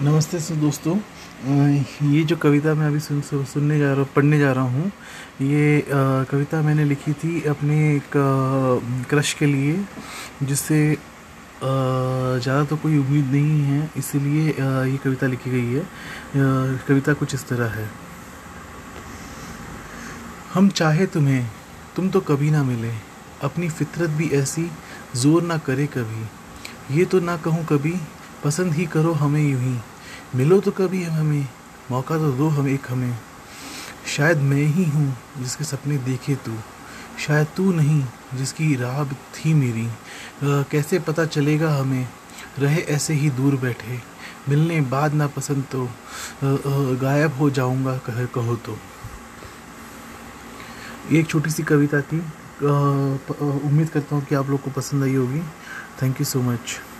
नमस्ते सर दोस्तों। ये जो कविता मैं अभी सुन सुनने जा रहा पढ़ने जा रहा हूँ, ये कविता मैंने लिखी थी अपने एक क्रश के लिए, जिससे ज़्यादा तो कोई उम्मीद नहीं है, इसीलिए ये कविता लिखी गई है। कविता कुछ इस तरह है। हम चाहे तुम्हें, तुम तो कभी ना मिले, अपनी फितरत भी ऐसी, ज़ोर ना करे कभी। ये तो ना कहूँ कभी पसंद ही करो हमें यूँ ही। मिलो तो कभी हम हमें मौका तो दो हम एक हमें। शायद मैं ही हूँ जिसके सपने देखे तू शायद तू नहीं जिसकी राह थी मेरी। आ, कैसे पता चलेगा हमें रहे ऐसे ही दूर बैठे। मिलने बाद ना पसंद तो गायब हो जाऊँगा कह कहो तो। ये एक छोटी सी कविता थी। उम्मीद करता हूँ कि आप लोग को पसंद आई होगी। Thank you so much